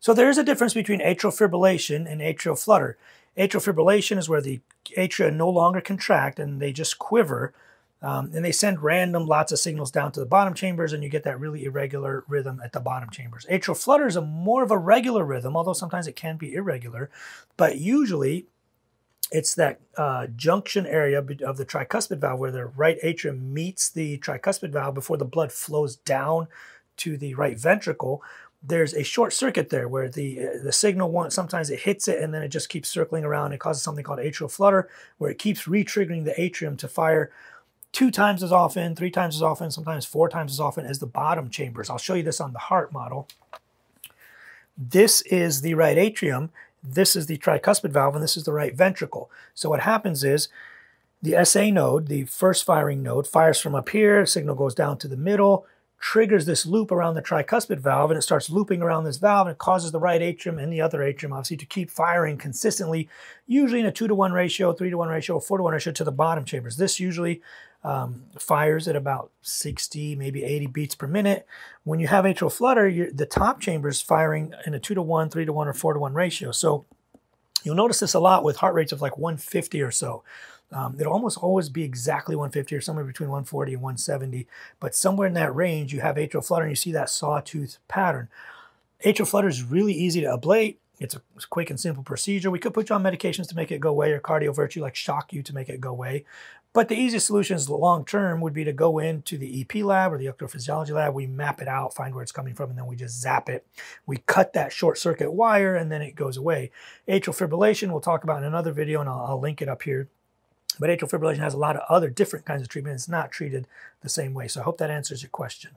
So there is a difference between atrial fibrillation and atrial flutter. Atrial fibrillation is where the atria no longer contract and they just quiver. Um, and they send random lots of signals down to the bottom chambers, and you get that really irregular rhythm at the bottom chambers. Atrial flutter is a more of a regular rhythm, although sometimes it can be irregular. But usually it's that uh, junction area of the tricuspid valve where the right atrium meets the tricuspid valve before the blood flows down to the right ventricle. There's a short circuit there where the uh, the signal one sometimes it hits it and then it just keeps circling around. It causes something called atrial flutter, where it keeps re-triggering the atrium to fire two times as often, three times as often, sometimes four times as often as the bottom chambers. I'll show you this on the heart model. This is the right atrium, this is the tricuspid valve and this is the right ventricle. So what happens is the SA node, the first firing node, fires from up here, signal goes down to the middle, triggers this loop around the tricuspid valve and it starts looping around this valve and it causes the right atrium and the other atrium obviously to keep firing consistently, usually in a two to one ratio, three to one ratio, four to one ratio to the bottom chambers. This usually um, fires at about 60, maybe 80 beats per minute. When you have atrial flutter, the top chamber is firing in a two to one, three to one, or four to one ratio. So you'll notice this a lot with heart rates of like 150 or so. Um, it'll almost always be exactly 150 or somewhere between 140 and 170, but somewhere in that range, you have atrial flutter and you see that sawtooth pattern. Atrial flutter is really easy to ablate. It's a quick and simple procedure. We could put you on medications to make it go away or cardiovert you like shock you to make it go away. But the easiest solutions long term would be to go into the EP lab or the electrophysiology lab. We map it out, find where it's coming from, and then we just zap it. We cut that short circuit wire and then it goes away. Atrial fibrillation, we'll talk about in another video, and I'll, I'll link it up here. But atrial fibrillation has a lot of other different kinds of treatment. It's not treated the same way. So I hope that answers your question.